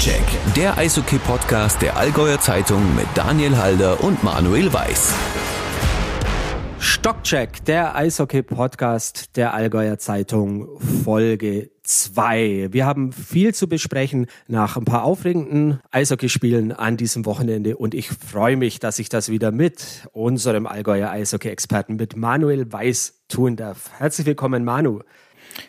Stockcheck, der Eishockey-Podcast der Allgäuer Zeitung mit Daniel Halder und Manuel Weiß. Stockcheck, der Eishockey-Podcast der Allgäuer Zeitung, Folge 2. Wir haben viel zu besprechen nach ein paar aufregenden Eishockeyspielen an diesem Wochenende und ich freue mich, dass ich das wieder mit unserem Allgäuer Eishockey-Experten, mit Manuel Weiß tun darf. Herzlich willkommen, Manu.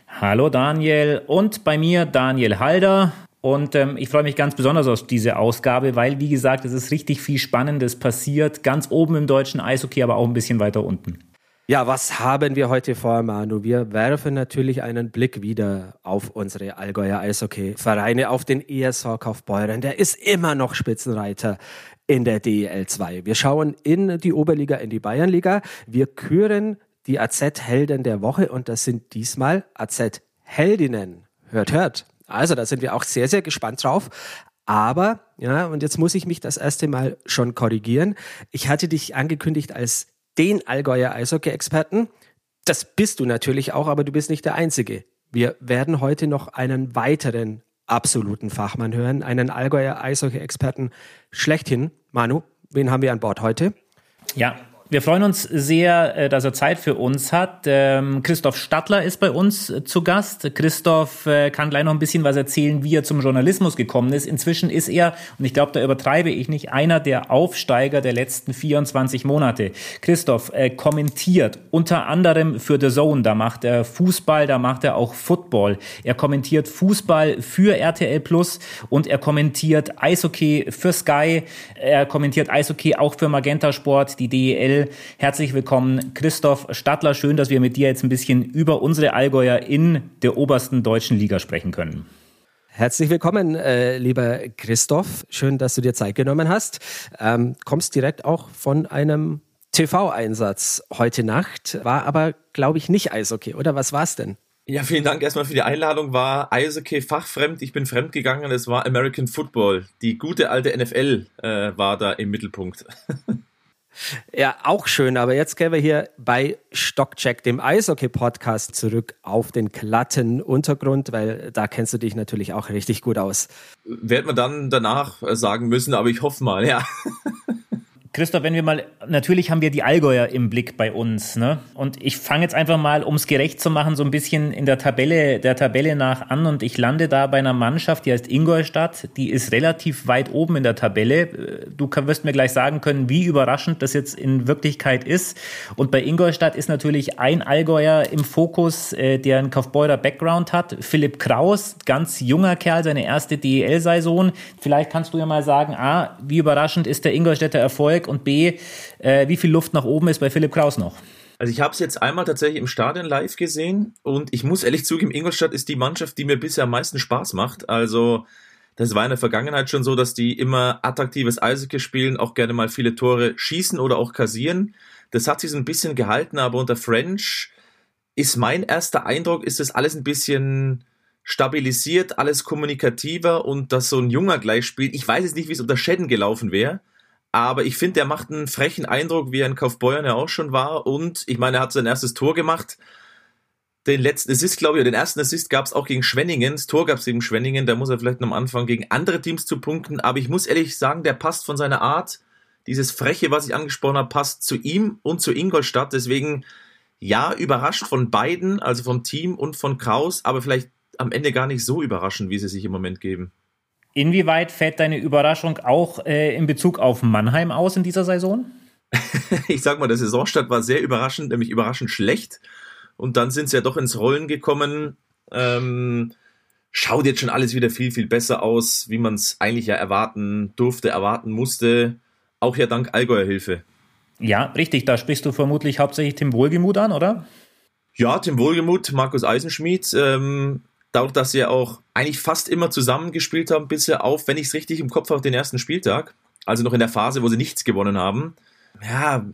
Hallo Daniel und bei mir Daniel Halder. Und ähm, ich freue mich ganz besonders auf diese Ausgabe, weil, wie gesagt, es ist richtig viel Spannendes passiert. Ganz oben im deutschen Eishockey, aber auch ein bisschen weiter unten. Ja, was haben wir heute vor, Manu? Wir werfen natürlich einen Blick wieder auf unsere Allgäuer Eishockey-Vereine, auf den ESV Kaufbeuren. Der ist immer noch Spitzenreiter in der DEL 2. Wir schauen in die Oberliga, in die Bayernliga. Wir küren die AZ-Helden der Woche und das sind diesmal AZ-Heldinnen. Hört, hört. Also da sind wir auch sehr, sehr gespannt drauf. Aber, ja, und jetzt muss ich mich das erste Mal schon korrigieren. Ich hatte dich angekündigt als den Allgäuer Eishockey-Experten. Das bist du natürlich auch, aber du bist nicht der Einzige. Wir werden heute noch einen weiteren absoluten Fachmann hören, einen Allgäuer Eishockey-Experten schlechthin. Manu, wen haben wir an Bord heute? Ja, wir freuen uns sehr, äh, dass er Zeit für uns hat. Ähm, Christoph Stadler ist bei uns äh, zu Gast. Christoph äh, kann gleich noch ein bisschen was erzählen, wie er zum Journalismus gekommen ist. Inzwischen ist er, und ich glaube, da übertreibe ich nicht, einer der Aufsteiger der letzten 24 Monate. Christoph kommentiert unter anderem für The Zone. Da macht er Fußball, da macht er auch Football. Er kommentiert Fußball für RTL Plus und er kommentiert Eishockey für Sky. Er kommentiert Eishockey auch für Magenta Sport, die DEL Herzlich willkommen, Christoph Stadler. Schön, dass wir mit dir jetzt ein bisschen über unsere Allgäuer in der obersten deutschen Liga sprechen können. Herzlich willkommen, äh, lieber Christoph. Schön, dass du dir Zeit genommen hast. Ähm, kommst direkt auch von einem TV-Einsatz heute Nacht, war aber, glaube ich, nicht Eishockey, oder? Was war es denn? Ja, vielen Dank erstmal für die Einladung. War Eishockey fachfremd. Ich bin fremd gegangen. Es war American Football. Die gute alte NFL äh, war da im Mittelpunkt. Ja, auch schön, aber jetzt gehen wir hier bei Stockcheck, dem Eishockey-Podcast, zurück auf den glatten Untergrund, weil da kennst du dich natürlich auch richtig gut aus. Werden wir dann danach sagen müssen, aber ich hoffe mal, ja. Christoph, wenn wir mal, natürlich haben wir die Allgäuer im Blick bei uns, ne? Und ich fange jetzt einfach mal, um es gerecht zu machen, so ein bisschen in der Tabelle, der Tabelle nach an und ich lande da bei einer Mannschaft, die heißt Ingolstadt, die ist relativ weit oben in der Tabelle. Du wirst mir gleich sagen können, wie überraschend das jetzt in Wirklichkeit ist. Und bei Ingolstadt ist natürlich ein Allgäuer im Fokus, äh, der einen Kaufbeurer Background hat. Philipp Kraus, ganz junger Kerl, seine erste DEL-Saison. Vielleicht kannst du ja mal sagen, A, wie überraschend ist der Ingolstädter Erfolg? Erfolg und B, äh, wie viel Luft nach oben ist bei Philipp Kraus noch? Also ich habe es jetzt einmal tatsächlich im Stadion live gesehen und ich muss ehrlich zugeben, Ingolstadt ist die Mannschaft, die mir bisher am meisten Spaß macht. Also das war in der Vergangenheit schon so, dass die immer attraktives Eishockey spielen, auch gerne mal viele Tore schießen oder auch kassieren. Das hat sich so ein bisschen gehalten, aber unter French ist mein erster Eindruck, ist das alles ein bisschen stabilisiert, alles kommunikativer und dass so ein Junger gleich spielt. Ich weiß jetzt nicht, wie es unter Schäden gelaufen wäre, aber ich finde, der macht einen frechen Eindruck, wie er in Kaufbeuern ja auch schon war. Und ich meine, er hat sein erstes Tor gemacht. Den letzten Assist, glaube ich, oder den ersten Assist gab es auch gegen Schwenningen. Das Tor gab es gegen Schwenningen. Da muss er vielleicht noch am Anfang gegen andere Teams zu punkten. Aber ich muss ehrlich sagen, der passt von seiner Art. Dieses Freche, was ich angesprochen habe, passt zu ihm und zu Ingolstadt. Deswegen, ja, überrascht von beiden, also vom Team und von Kraus, aber vielleicht am Ende gar nicht so überraschend, wie sie sich im Moment geben. Inwieweit fällt deine Überraschung auch äh, in Bezug auf Mannheim aus in dieser Saison? ich sag mal, der Saisonstart war sehr überraschend, nämlich überraschend schlecht. Und dann sind sie ja doch ins Rollen gekommen. Ähm, schaut jetzt schon alles wieder viel, viel besser aus, wie man es eigentlich ja erwarten durfte, erwarten musste. Auch ja dank Allgäuer Hilfe. Ja, richtig. Da sprichst du vermutlich hauptsächlich Tim Wohlgemuth an, oder? Ja, Tim Wohlgemuth, Markus Eisenschmidt. Ähm, dadurch, dass sie auch eigentlich fast immer zusammengespielt haben, bisher auf, wenn ich es richtig im Kopf habe, den ersten Spieltag. Also noch in der Phase, wo sie nichts gewonnen haben. Ja,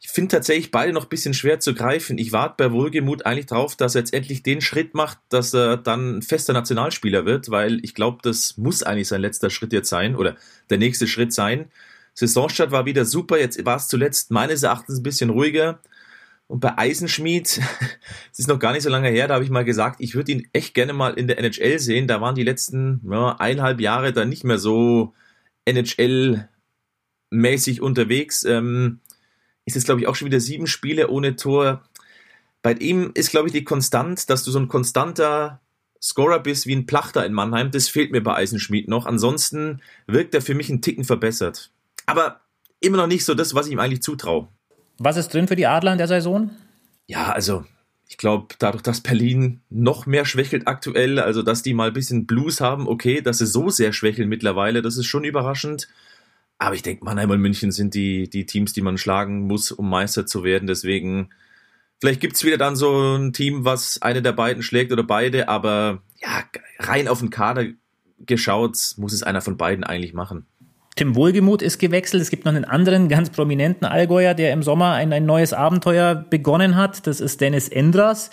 ich finde tatsächlich beide noch ein bisschen schwer zu greifen. Ich warte bei Wohlgemut eigentlich drauf, dass er jetzt endlich den Schritt macht, dass er dann fester Nationalspieler wird, weil ich glaube, das muss eigentlich sein letzter Schritt jetzt sein oder der nächste Schritt sein. Saisonstart war wieder super, jetzt war es zuletzt meines Erachtens ein bisschen ruhiger. Und bei Eisenschmied, es ist noch gar nicht so lange her, da habe ich mal gesagt, ich würde ihn echt gerne mal in der NHL sehen. Da waren die letzten ja, eineinhalb Jahre dann nicht mehr so NHL-mäßig unterwegs. Ähm, ist jetzt, glaube ich, auch schon wieder sieben Spiele ohne Tor. Bei ihm ist, glaube ich, die Konstant, dass du so ein konstanter Scorer bist wie ein Plachter in Mannheim. Das fehlt mir bei Eisenschmied noch. Ansonsten wirkt er für mich einen Ticken verbessert. Aber immer noch nicht so das, was ich ihm eigentlich zutraue. Was ist drin für die Adler in der Saison? Ja, also ich glaube, dadurch, dass Berlin noch mehr schwächelt aktuell, also dass die mal ein bisschen Blues haben, okay, dass sie so sehr schwächeln mittlerweile, das ist schon überraschend. Aber ich denke, Mannheim und München sind die, die Teams, die man schlagen muss, um Meister zu werden. Deswegen, vielleicht gibt es wieder dann so ein Team, was eine der beiden schlägt oder beide, aber ja, rein auf den Kader geschaut, muss es einer von beiden eigentlich machen. Tim Wohlgemuth ist gewechselt. Es gibt noch einen anderen ganz prominenten Allgäuer, der im Sommer ein, ein neues Abenteuer begonnen hat. Das ist Dennis Endras,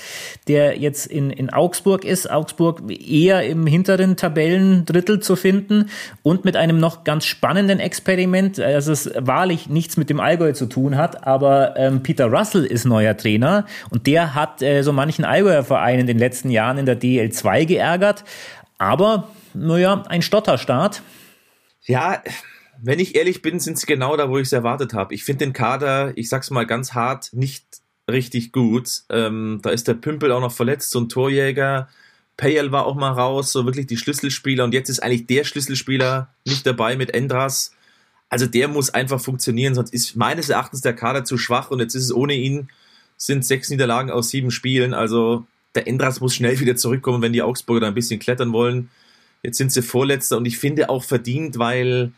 der jetzt in, in Augsburg ist. Augsburg eher im hinteren Tabellendrittel zu finden und mit einem noch ganz spannenden Experiment, also es wahrlich nichts mit dem Allgäu zu tun hat, aber ähm, Peter Russell ist neuer Trainer und der hat äh, so manchen Allgäuer Verein in den letzten Jahren in der DL2 geärgert. Aber, naja, ein Stotterstart. Ja, wenn ich ehrlich bin, sind sie genau da, wo ich es erwartet habe. Ich finde den Kader, ich sag's mal ganz hart, nicht richtig gut. Ähm, da ist der Pümpel auch noch verletzt, so ein Torjäger. Payel war auch mal raus, so wirklich die Schlüsselspieler. Und jetzt ist eigentlich der Schlüsselspieler nicht dabei mit Endras. Also der muss einfach funktionieren, sonst ist meines Erachtens der Kader zu schwach. Und jetzt ist es ohne ihn, sind sechs Niederlagen aus sieben Spielen. Also der Endras muss schnell wieder zurückkommen, wenn die Augsburger da ein bisschen klettern wollen. Jetzt sind sie Vorletzter und ich finde auch verdient, weil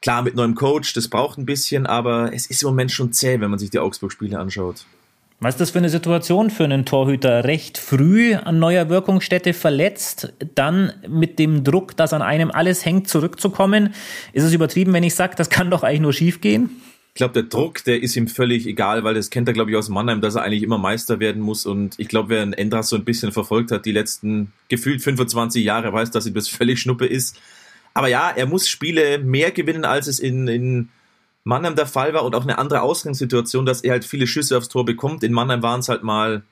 Klar, mit neuem Coach, das braucht ein bisschen, aber es ist im Moment schon zäh, wenn man sich die Augsburg-Spiele anschaut. Was ist das für eine Situation für einen Torhüter? Recht früh an neuer Wirkungsstätte verletzt, dann mit dem Druck, dass an einem alles hängt, zurückzukommen. Ist es übertrieben, wenn ich sage, das kann doch eigentlich nur schief gehen? Ich glaube, der Druck, der ist ihm völlig egal, weil das kennt er, glaube ich, aus Mannheim, dass er eigentlich immer Meister werden muss. Und ich glaube, wer einen Endras so ein bisschen verfolgt hat, die letzten gefühlt 25 Jahre, weiß, dass ihm das völlig Schnuppe ist. Aber ja, er muss Spiele mehr gewinnen, als es in, in Mannheim der Fall war und auch eine andere Ausgangssituation, dass er halt viele Schüsse aufs Tor bekommt. In Mannheim waren es halt mal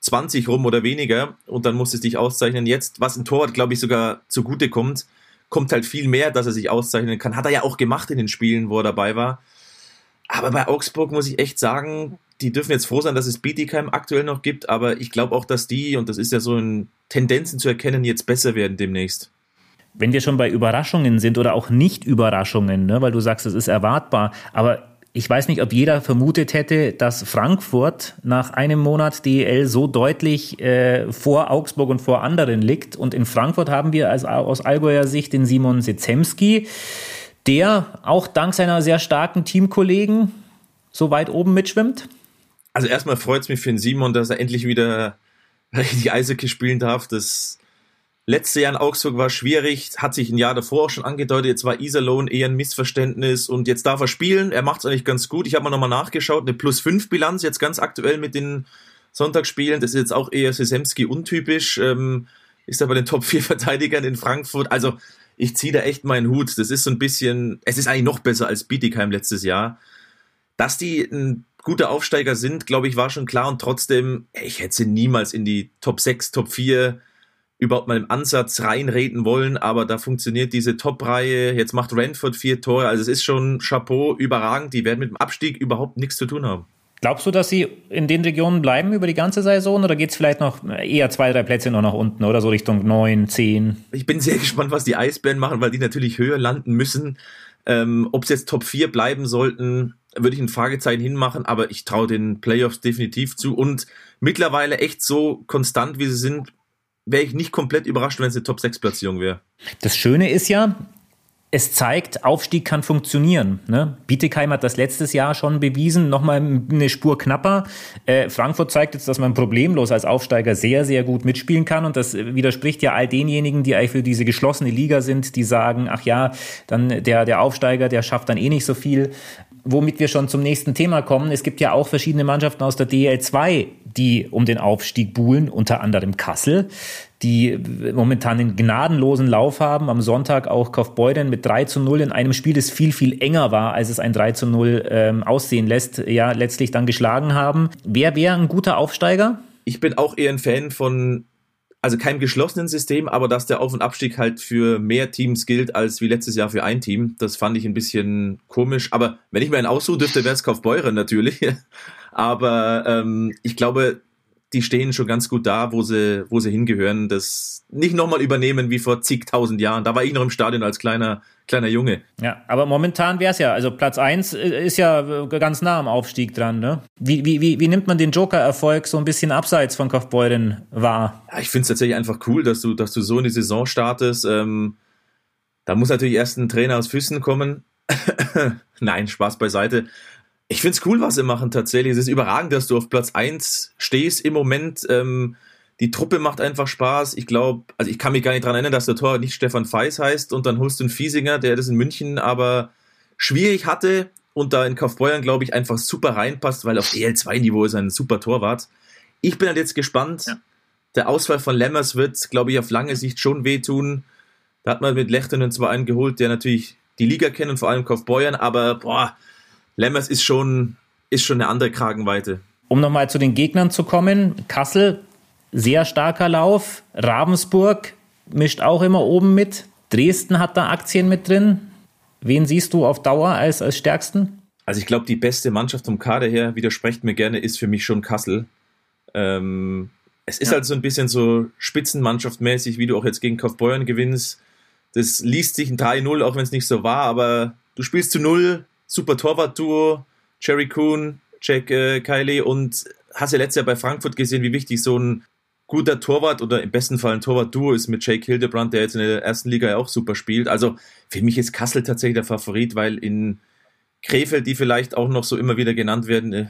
20 rum oder weniger und dann muss es dich auszeichnen. Jetzt, was ein Torwart, glaube ich, sogar zugute kommt, kommt halt viel mehr, dass er sich auszeichnen kann. Hat er ja auch gemacht in den Spielen, wo er dabei war. Aber bei Augsburg muss ich echt sagen, die dürfen jetzt froh sein, dass es Bietigheim aktuell noch gibt, aber ich glaube auch, dass die, und das ist ja so in Tendenzen zu erkennen, jetzt besser werden demnächst wenn wir schon bei Überraschungen sind oder auch Nicht-Überraschungen, ne, weil du sagst, es ist erwartbar, aber ich weiß nicht, ob jeder vermutet hätte, dass Frankfurt nach einem Monat DEL so deutlich äh, vor Augsburg und vor anderen liegt. Und in Frankfurt haben wir als, aus Allgäuer Sicht den Simon Sezemski, der auch dank seiner sehr starken Teamkollegen so weit oben mitschwimmt. Also erstmal freut es mich für den Simon, dass er endlich wieder die Eishockey spielen darf. Das Letztes Jahr in Augsburg war schwierig, hat sich ein Jahr davor auch schon angedeutet. Jetzt war Iserlohn eher ein Missverständnis und jetzt darf er spielen. Er macht es eigentlich ganz gut. Ich habe mal nochmal nachgeschaut. Eine Plus-5-Bilanz jetzt ganz aktuell mit den Sonntagsspielen. Das ist jetzt auch eher Sesemski untypisch. Ähm, ist aber den Top-4-Verteidigern in Frankfurt. Also ich ziehe da echt meinen Hut. Das ist so ein bisschen, es ist eigentlich noch besser als Bietigheim letztes Jahr. Dass die ein guter Aufsteiger sind, glaube ich, war schon klar und trotzdem, ich hätte sie niemals in die Top 6, Top 4 überhaupt mal im Ansatz reinreden wollen, aber da funktioniert diese Top-Reihe. Jetzt macht Ranford vier Tore, also es ist schon Chapeau, überragend. Die werden mit dem Abstieg überhaupt nichts zu tun haben. Glaubst du, dass sie in den Regionen bleiben über die ganze Saison oder geht es vielleicht noch eher zwei, drei Plätze noch nach unten oder so Richtung neun, zehn? Ich bin sehr gespannt, was die Eisbären machen, weil die natürlich höher landen müssen. Ähm, Ob es jetzt Top 4 bleiben sollten, würde ich ein Fragezeichen hinmachen, aber ich traue den Playoffs definitiv zu und mittlerweile echt so konstant, wie sie sind, wäre ich nicht komplett überrascht, wenn es eine Top-6-Platzierung wäre. Das Schöne ist ja, es zeigt, Aufstieg kann funktionieren. Ne? Bietigheim hat das letztes Jahr schon bewiesen, nochmal eine Spur knapper. Äh, Frankfurt zeigt jetzt, dass man problemlos als Aufsteiger sehr, sehr gut mitspielen kann. Und das widerspricht ja all denjenigen, die eigentlich für diese geschlossene Liga sind, die sagen, ach ja, dann der, der Aufsteiger, der schafft dann eh nicht so viel. Womit wir schon zum nächsten Thema kommen. Es gibt ja auch verschiedene Mannschaften aus der DL2, die um den Aufstieg buhlen, unter anderem Kassel, die momentan einen gnadenlosen Lauf haben. Am Sonntag auch Kaufbeuren mit 3 zu 0 in einem Spiel, das viel, viel enger war, als es ein 3 zu 0 ähm, aussehen lässt, ja, letztlich dann geschlagen haben. Wer wäre ein guter Aufsteiger? Ich bin auch eher ein Fan von also kein geschlossenen System, aber dass der Auf- und Abstieg halt für mehr Teams gilt als wie letztes Jahr für ein Team. Das fand ich ein bisschen komisch. Aber wenn ich mir einen aussuchen dürfte, wäre es Kaufbeuren natürlich. aber ähm, ich glaube, die stehen schon ganz gut da, wo sie, wo sie hingehören. Das nicht nochmal übernehmen wie vor zigtausend Jahren. Da war ich noch im Stadion als kleiner, kleiner Junge. Ja, aber momentan wäre es ja, also Platz 1 ist ja ganz nah am Aufstieg dran. Ne? Wie, wie, wie, wie nimmt man den Joker-Erfolg so ein bisschen abseits von Kaufbeuren wahr? Ja, ich finde es tatsächlich einfach cool, dass du, dass du so in die Saison startest. Ähm, da muss natürlich erst ein Trainer aus Füssen kommen. Nein, Spaß beiseite. Ich finde es cool, was sie machen tatsächlich. Es ist überragend, dass du auf Platz 1 stehst im Moment. Ähm, die Truppe macht einfach Spaß. Ich glaube, also ich kann mich gar nicht dran erinnern, dass der Tor nicht Stefan Feis heißt und dann holst du einen Fiesinger, der das in München aber schwierig hatte und da in Kaufbeuern, glaube ich, einfach super reinpasst, weil auf EL2-Niveau ist er ein super Torwart. Ich bin halt jetzt gespannt. Ja. Der Ausfall von Lemmers wird, glaube ich, auf lange Sicht schon wehtun. Da hat man mit Lechtenen zwar einen geholt, der natürlich die Liga kennt und vor allem Kaufbeuern, aber boah, Lemmers ist schon, ist schon eine andere Kragenweite. Um nochmal zu den Gegnern zu kommen, Kassel, sehr starker Lauf. Ravensburg mischt auch immer oben mit. Dresden hat da Aktien mit drin. Wen siehst du auf Dauer als, als stärksten? Also ich glaube, die beste Mannschaft vom Kader her, widersprecht mir gerne, ist für mich schon Kassel. Ähm, es ist ja. halt so ein bisschen so Spitzenmannschaftmäßig, wie du auch jetzt gegen Kaufbeuern gewinnst. Das liest sich ein 3-0, auch wenn es nicht so war, aber du spielst zu Null, super Torwart-Duo, Jerry Kuhn, Jack äh, Kiley und hast ja letztes Jahr bei Frankfurt gesehen, wie wichtig so ein guter Torwart oder im besten Fall ein Torwart-Duo ist mit Jake Hildebrand, der jetzt in der ersten Liga ja auch super spielt. Also für mich ist Kassel tatsächlich der Favorit, weil in Krefeld, die vielleicht auch noch so immer wieder genannt werden, äh,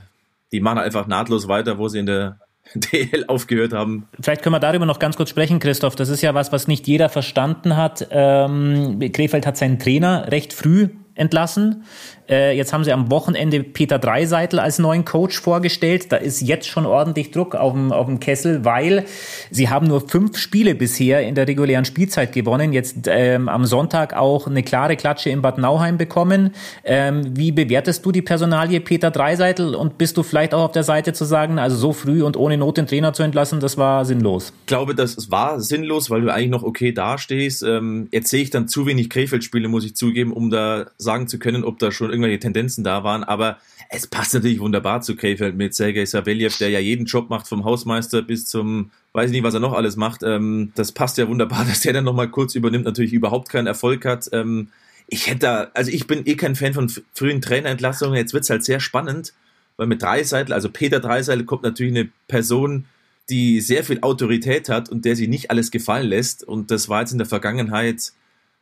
die machen einfach nahtlos weiter, wo sie in der DL aufgehört haben. Vielleicht können wir darüber noch ganz kurz sprechen, Christoph. Das ist ja was, was nicht jeder verstanden hat. Ähm, Krefeld hat seinen Trainer recht früh entlassen. Äh, jetzt haben sie am Wochenende Peter Dreiseitel als neuen Coach vorgestellt. Da ist jetzt schon ordentlich Druck auf dem, auf dem Kessel, weil sie haben nur fünf Spiele bisher in der regulären Spielzeit gewonnen. Jetzt ähm, am Sonntag auch eine klare Klatsche in Bad Nauheim bekommen. Ähm, wie bewertest du die Personalie Peter Dreiseitel und bist du vielleicht auch auf der Seite zu sagen, also so früh und ohne Not den Trainer zu entlassen, das war sinnlos? Ich glaube, das war sinnlos, weil du eigentlich noch okay dastehst. Ähm, jetzt sehe ich dann zu wenig Krefeld-Spiele, muss ich zugeben, um da sagen zu können, ob da schon irgendwelche Tendenzen da waren, aber es passt natürlich wunderbar zu Krefeld mit Sergei Savelyev, der ja jeden Job macht, vom Hausmeister bis zum, weiß ich nicht, was er noch alles macht. Ähm, das passt ja wunderbar, dass der dann nochmal kurz übernimmt, natürlich überhaupt keinen Erfolg hat. Ähm, ich hätte da, also ich bin eh kein Fan von frühen Trainerentlassungen. Jetzt wird's halt sehr spannend, weil mit Dreiseitel, also Peter Dreiseitel kommt natürlich eine Person, die sehr viel Autorität hat und der sie nicht alles gefallen lässt. Und das war jetzt in der Vergangenheit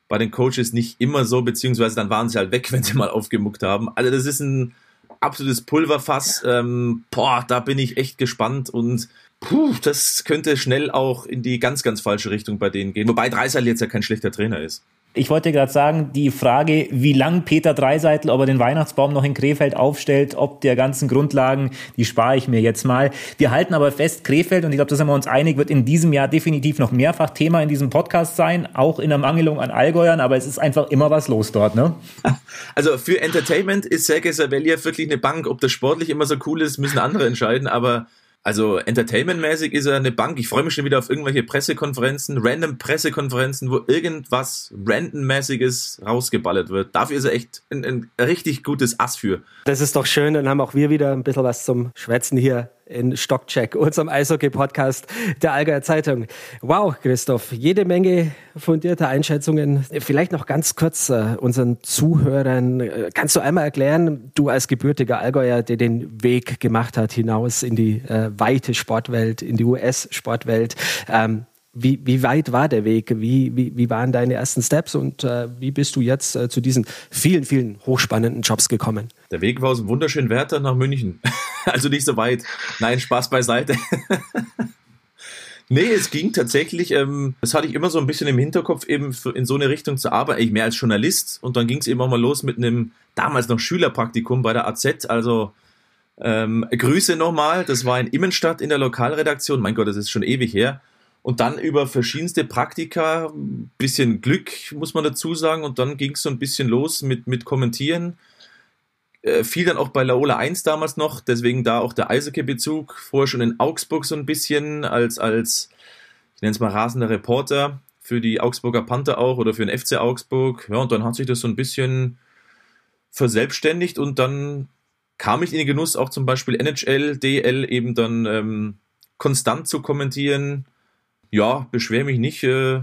bei den Coaches nicht immer so, beziehungsweise dann waren sie halt weg, wenn sie mal aufgemuckt haben. Also das ist ein absolutes Pulverfass. Ähm, boah, da bin ich echt gespannt und puh, das könnte schnell auch in die ganz, ganz falsche Richtung bei denen gehen. Wobei Dreisal jetzt ja kein schlechter Trainer ist. Ich wollte gerade sagen, die Frage, wie lang Peter Dreiseitel, ob er den Weihnachtsbaum noch in Krefeld aufstellt, ob der ganzen Grundlagen, die spare ich mir jetzt mal. Wir halten aber fest, Krefeld, und ich glaube, da sind wir uns einig, wird in diesem Jahr definitiv noch mehrfach Thema in diesem Podcast sein, auch in der Mangelung an Allgäuern, aber es ist einfach immer was los dort, ne? Also für Entertainment ist Sergei Saveliev wirklich eine Bank. Ob das sportlich immer so cool ist, müssen andere entscheiden, aber also entertainmentmäßig ist er eine Bank. Ich freue mich schon wieder auf irgendwelche Pressekonferenzen, random Pressekonferenzen, wo irgendwas randommäßiges rausgeballert wird. Dafür ist er echt ein, ein richtig gutes Ass für. Das ist doch schön. Dann haben auch wir wieder ein bisschen was zum Schwätzen hier in Stockcheck, unserem Eishockey-Podcast der Allgäuer Zeitung. Wow, Christoph, jede Menge fundierte Einschätzungen. Vielleicht noch ganz kurz äh, unseren Zuhörern. Äh, kannst du einmal erklären, du als gebürtiger Allgäuer, der den Weg gemacht hat hinaus in die äh, weite Sportwelt, in die US-Sportwelt, ähm, wie, wie weit war der Weg? Wie, wie, wie waren deine ersten Steps und äh, wie bist du jetzt äh, zu diesen vielen, vielen hochspannenden Jobs gekommen? Der Weg war aus dem wunderschönen Werther nach München. also nicht so weit. Nein, Spaß beiseite. Nee, es ging tatsächlich, ähm, das hatte ich immer so ein bisschen im Hinterkopf, eben in so eine Richtung zu arbeiten, ich mehr als Journalist. Und dann ging es eben auch mal los mit einem damals noch Schülerpraktikum bei der AZ. Also ähm, Grüße nochmal, das war in Immenstadt in der Lokalredaktion. Mein Gott, das ist schon ewig her. Und dann über verschiedenste Praktika, bisschen Glück, muss man dazu sagen. Und dann ging es so ein bisschen los mit, mit Kommentieren. Äh, fiel dann auch bei Laola 1 damals noch, deswegen da auch der Eishockey-Bezug. Vorher schon in Augsburg so ein bisschen als, als ich nenne es mal rasender Reporter für die Augsburger Panther auch oder für den FC Augsburg. Ja, und dann hat sich das so ein bisschen verselbstständigt und dann kam ich in den Genuss, auch zum Beispiel NHL, DL eben dann ähm, konstant zu kommentieren. Ja, beschwer mich nicht. Äh,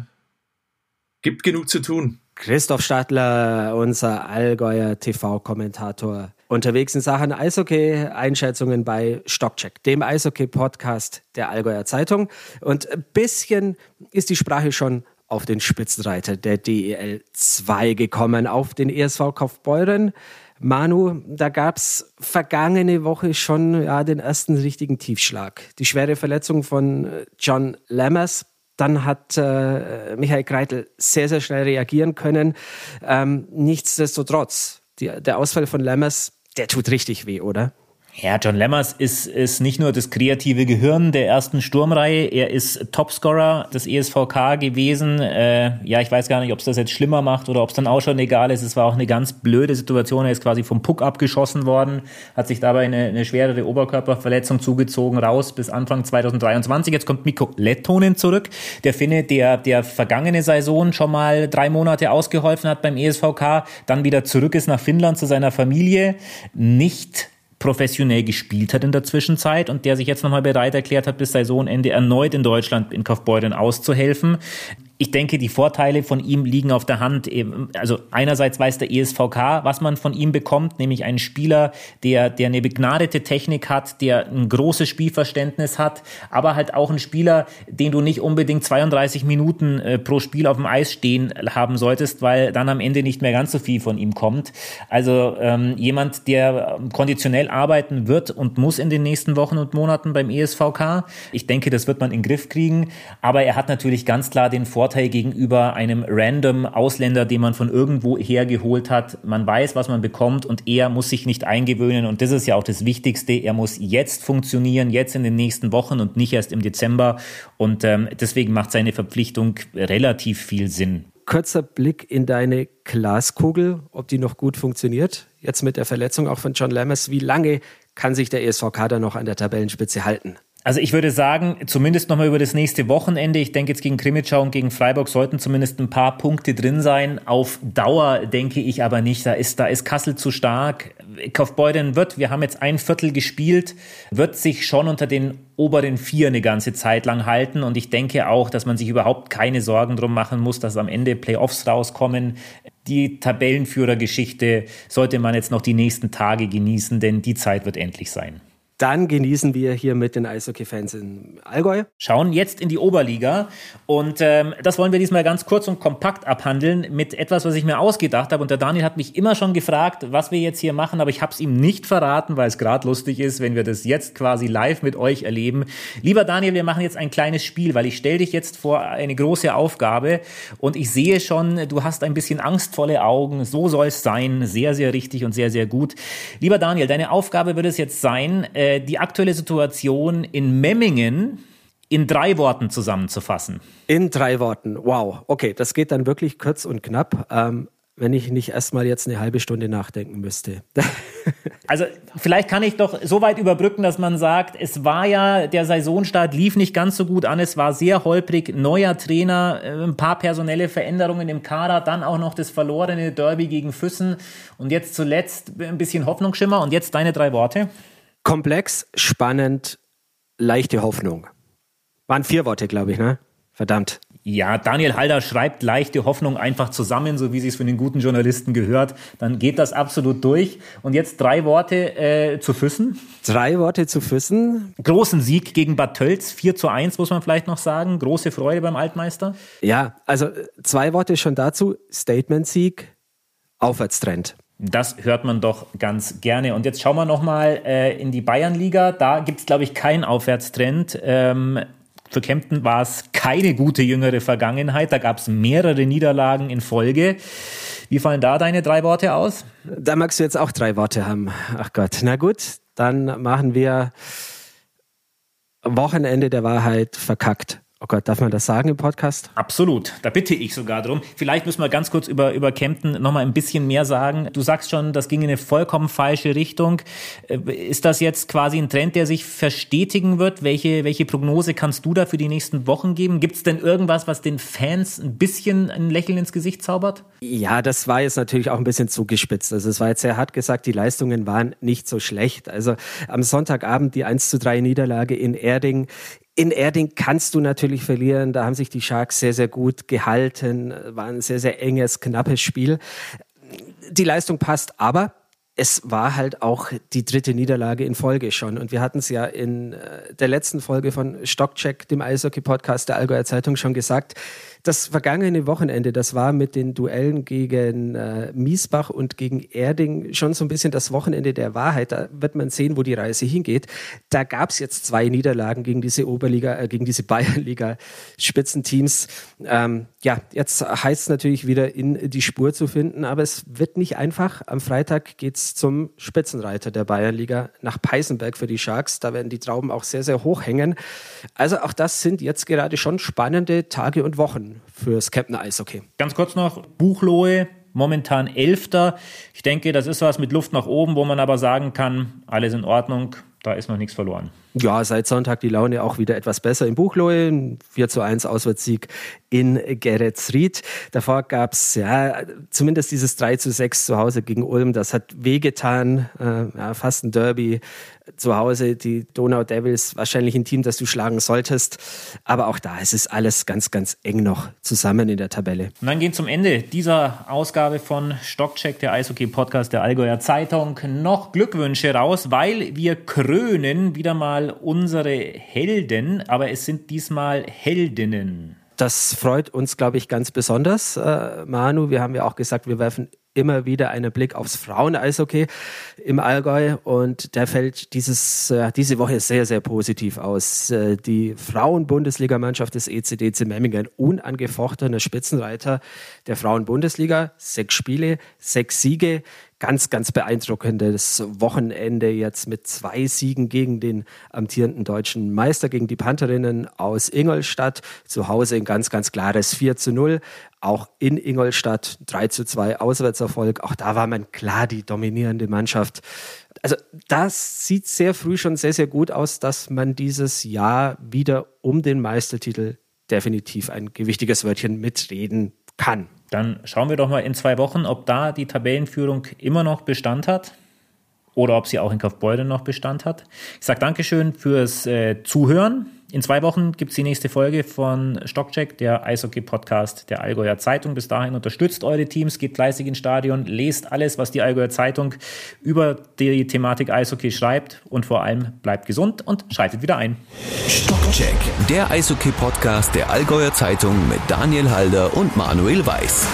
gibt genug zu tun. Christoph Stadler, unser Allgäuer TV-Kommentator, unterwegs in Sachen Eishockey, Einschätzungen bei Stockcheck, dem Eishockey-Podcast der Allgäuer Zeitung. Und ein bisschen ist die Sprache schon auf den Spitzenreiter der DEL 2 gekommen, auf den ESV Kaufbeuren. Manu, da gab es vergangene Woche schon ja, den ersten richtigen Tiefschlag. Die schwere Verletzung von John Lammers dann hat äh, Michael Kreitel sehr, sehr schnell reagieren können. Ähm, nichtsdestotrotz, die, der Ausfall von Lammers, der tut richtig weh, oder? Ja, John Lemmers ist, ist nicht nur das kreative Gehirn der ersten Sturmreihe, er ist Topscorer des ESVK gewesen. Äh, ja, ich weiß gar nicht, ob es das jetzt schlimmer macht oder ob es dann auch schon egal ist. Es war auch eine ganz blöde Situation. Er ist quasi vom Puck abgeschossen worden, hat sich dabei eine, eine schwerere Oberkörperverletzung zugezogen, raus bis Anfang 2023. Jetzt kommt Mikko Lettonen zurück. Der Finne, der der vergangene Saison schon mal drei Monate ausgeholfen hat beim ESVK, dann wieder zurück ist nach Finnland zu seiner Familie. Nicht professionell gespielt hat in der Zwischenzeit und der sich jetzt nochmal bereit erklärt hat, bis Saisonende erneut in Deutschland in Kaufbeuren auszuhelfen ich denke, die Vorteile von ihm liegen auf der Hand. Also einerseits weiß der ESVK, was man von ihm bekommt, nämlich einen Spieler, der, der eine begnadete Technik hat, der ein großes Spielverständnis hat, aber halt auch ein Spieler, den du nicht unbedingt 32 Minuten äh, pro Spiel auf dem Eis stehen haben solltest, weil dann am Ende nicht mehr ganz so viel von ihm kommt. Also ähm, jemand, der konditionell arbeiten wird und muss in den nächsten Wochen und Monaten beim ESVK. Ich denke, das wird man in den Griff kriegen, aber er hat natürlich ganz klar den Vorteil, Vorteil gegenüber einem random Ausländer, den man von irgendwo hergeholt hat. Man weiß, was man bekommt und er muss sich nicht eingewöhnen. Und das ist ja auch das Wichtigste. Er muss jetzt funktionieren, jetzt in den nächsten Wochen und nicht erst im Dezember. Und ähm, deswegen macht seine Verpflichtung relativ viel Sinn. Kurzer Blick in deine Glaskugel, ob die noch gut funktioniert. Jetzt mit der Verletzung auch von John Lammers. Wie lange kann sich der ESVK da noch an der Tabellenspitze halten? Also ich würde sagen, zumindest nochmal über das nächste Wochenende. Ich denke jetzt gegen Krimitschau und gegen Freiburg sollten zumindest ein paar Punkte drin sein. Auf Dauer denke ich aber nicht. Da ist, da ist Kassel zu stark. Kaufbeuren wird, wir haben jetzt ein Viertel gespielt, wird sich schon unter den oberen vier eine ganze Zeit lang halten. Und ich denke auch, dass man sich überhaupt keine Sorgen drum machen muss, dass am Ende Playoffs rauskommen. Die Tabellenführergeschichte sollte man jetzt noch die nächsten Tage genießen, denn die Zeit wird endlich sein dann genießen wir hier mit den Eishockey-Fans in Allgäu. Schauen jetzt in die Oberliga und ähm, das wollen wir diesmal ganz kurz und kompakt abhandeln mit etwas, was ich mir ausgedacht habe. Und der Daniel hat mich immer schon gefragt, was wir jetzt hier machen, aber ich habe es ihm nicht verraten, weil es gerade lustig ist, wenn wir das jetzt quasi live mit euch erleben. Lieber Daniel, wir machen jetzt ein kleines Spiel, weil ich stelle dich jetzt vor eine große Aufgabe und ich sehe schon, du hast ein bisschen angstvolle Augen. So soll es sein. Sehr, sehr richtig und sehr, sehr gut. Lieber Daniel, deine Aufgabe wird es jetzt sein, äh, äh, die aktuelle Situation in Memmingen in drei Worten zusammenzufassen. In drei Worten, wow. Okay, das geht dann wirklich kurz und knapp. Ähm, wenn ich nicht erstmal jetzt eine halbe Stunde nachdenken müsste. also vielleicht kann ich doch so weit überbrücken, dass man sagt, es war ja, der Saisonstart lief nicht ganz so gut an, es war sehr holprig, neuer Trainer, äh, ein paar personelle Veränderungen im Kader, dann auch noch das verlorene Derby gegen Füssen und jetzt zuletzt ein bisschen Hoffnungsschimmer und jetzt deine drei Worte. Komplex, spannend, leichte Hoffnung. Waren vier Worte, glaube ich, ne? Verdammt. Ja, Daniel Halder schreibt leichte Hoffnung einfach zusammen, so wie sie es von den guten Journalisten gehört. Dann geht das absolut durch. Und jetzt drei Worte äh, zu Füssen. Drei Worte zu Füssen. Großen Sieg gegen Bad Tölz, 4 zu 1, muss man vielleicht noch sagen. Große Freude beim Altmeister. Ja, also zwei Worte schon dazu. Statement-Sieg, Aufwärtstrend. Das hört man doch ganz gerne. Und jetzt schauen wir nochmal äh, in die Bayernliga. Da gibt es, glaube ich, keinen Aufwärtstrend. Ähm, Für Kempten war es keine gute jüngere Vergangenheit. Da gab es mehrere Niederlagen in Folge. Wie fallen da deine drei Worte aus? Da magst du jetzt auch drei Worte haben. Ach Gott. Na gut, dann machen wir Wochenende der Wahrheit verkackt. Oh Gott, darf man das sagen im Podcast? Absolut, da bitte ich sogar drum. Vielleicht müssen wir ganz kurz über, über Kempten nochmal ein bisschen mehr sagen. Du sagst schon, das ging in eine vollkommen falsche Richtung. Äh, ist das jetzt quasi ein Trend, der sich verstetigen wird? Welche, welche Prognose kannst du da für die nächsten Wochen geben? Gibt es denn irgendwas, was den Fans ein bisschen ein Lächeln ins Gesicht zaubert? Ja, das war jetzt natürlich auch ein bisschen zugespitzt. Also es war jetzt sehr hart gesagt, die Leistungen waren nicht so schlecht. Also am Sonntagabend die 1 zu 3 Niederlage in Erding in Erding kannst du natürlich verlieren. Da haben sich die Sharks sehr, sehr gut gehalten. War ein sehr, sehr enges, knappes Spiel. Die Leistung passt, aber es war halt auch die dritte Niederlage in Folge schon. Und wir hatten es ja in äh, der letzten Folge von Stockcheck, dem Eishockey-Podcast der Allgäuer Zeitung, schon gesagt das vergangene Wochenende, das war mit den Duellen gegen äh, Miesbach und gegen Erding schon so ein bisschen das Wochenende der Wahrheit. Da wird man sehen, wo die Reise hingeht. Da gab es jetzt zwei Niederlagen gegen diese Oberliga, äh, gegen diese Bayernliga-Spitzenteams. Ähm, ja, jetzt heißt es natürlich wieder in die Spur zu finden, aber es wird nicht einfach. Am Freitag geht's zum Spitzenreiter der Bayernliga nach Peißenberg für die Sharks. Da werden die Trauben auch sehr, sehr hoch hängen. Also auch das sind jetzt gerade schon spannende Tage und Wochen fürs Captain Eishockey. Ganz kurz noch, Buchlohe, momentan Elfter. Ich denke, das ist was mit Luft nach oben, wo man aber sagen kann, alles in Ordnung, da ist noch nichts verloren. Ja, seit Sonntag die Laune auch wieder etwas besser in Buchlohe. 4 zu 1 Auswärtssieg in Geretsried. Davor gab es ja zumindest dieses 3 zu 6 zu Hause gegen Ulm. Das hat wehgetan. Äh, ja, fast ein Derby zu Hause. Die Donau Devils wahrscheinlich ein Team, das du schlagen solltest. Aber auch da ist es alles ganz, ganz eng noch zusammen in der Tabelle. Und dann gehen zum Ende dieser Ausgabe von Stockcheck, der Eishockey-Podcast der Allgäuer Zeitung, noch Glückwünsche raus, weil wir krönen wieder mal unsere Helden, aber es sind diesmal Heldinnen. Das freut uns, glaube ich, ganz besonders, äh, Manu. Wir haben ja auch gesagt, wir werfen immer wieder einen Blick aufs Frauen-Eishockey im Allgäu und der fällt dieses, äh, diese Woche sehr, sehr positiv aus. Äh, die Frauen-Bundesligamannschaft des ECDC Memmingen, unangefochtener Spitzenreiter der Frauen-Bundesliga, sechs Spiele, sechs Siege, ganz, ganz beeindruckendes Wochenende jetzt mit zwei Siegen gegen den amtierenden deutschen Meister, gegen die Pantherinnen aus Ingolstadt. Zu Hause ein ganz, ganz klares 4 zu 0. Auch in Ingolstadt 3 zu 2 Auswärtserfolg. Auch da war man klar die dominierende Mannschaft. Also das sieht sehr früh schon sehr, sehr gut aus, dass man dieses Jahr wieder um den Meistertitel definitiv ein gewichtiges Wörtchen mitreden kann. Dann schauen wir doch mal in zwei Wochen, ob da die Tabellenführung immer noch Bestand hat oder ob sie auch in Kaufbeuren noch Bestand hat. Ich sage Dankeschön fürs äh, Zuhören. In zwei Wochen gibt es die nächste Folge von Stockcheck, der Eishockey-Podcast der Allgäuer Zeitung. Bis dahin unterstützt eure Teams, geht fleißig ins Stadion, lest alles, was die Allgäuer Zeitung über die Thematik Eishockey schreibt und vor allem bleibt gesund und schaltet wieder ein. Stockcheck, der Eishockey-Podcast der Allgäuer Zeitung mit Daniel Halder und Manuel Weiß.